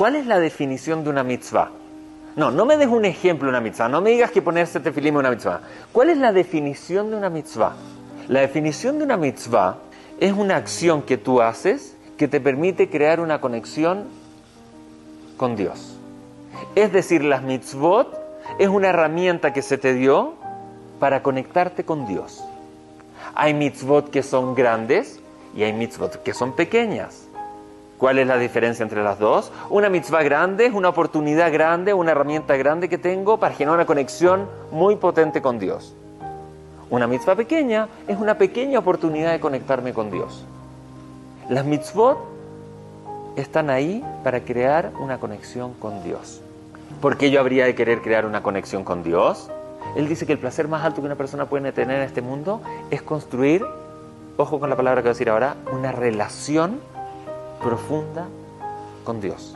¿Cuál es la definición de una mitzvah? No, no me des un ejemplo de una mitzvah, no me digas que ponerse tefilim es una mitzvah. ¿Cuál es la definición de una mitzvah? La definición de una mitzvah es una acción que tú haces que te permite crear una conexión con Dios. Es decir, las mitzvot es una herramienta que se te dio para conectarte con Dios. Hay mitzvot que son grandes y hay mitzvot que son pequeñas. ¿Cuál es la diferencia entre las dos? Una mitzvah grande es una oportunidad grande, una herramienta grande que tengo para generar una conexión muy potente con Dios. Una mitzvah pequeña es una pequeña oportunidad de conectarme con Dios. Las mitzvot están ahí para crear una conexión con Dios. ¿Por qué yo habría de querer crear una conexión con Dios? Él dice que el placer más alto que una persona puede tener en este mundo es construir, ojo con la palabra que voy a decir ahora, una relación profunda con Dios.